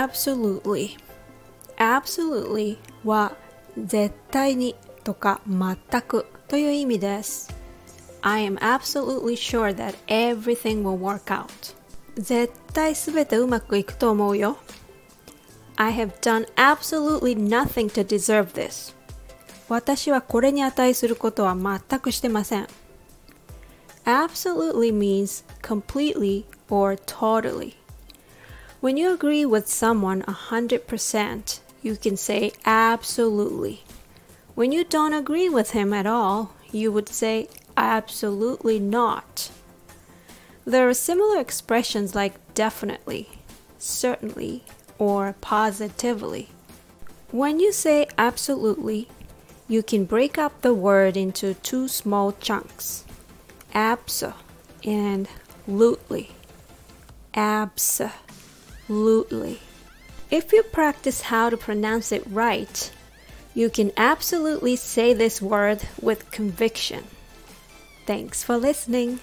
absolutely absolutely は絶対にとか全くという意味です I am absolutely sure that everything will work out 絶対すべてうまくいくと思うよ I have done absolutely nothing to deserve this 私はこれに値することは全くしてません Absolutely means completely or totally When you agree with someone 100%, you can say absolutely. When you don't agree with him at all, you would say absolutely not. There are similar expressions like definitely, certainly, or positively. When you say absolutely, you can break up the word into two small chunks abso and lutely. Absolutely. If you practice how to pronounce it right, you can absolutely say this word with conviction. Thanks for listening.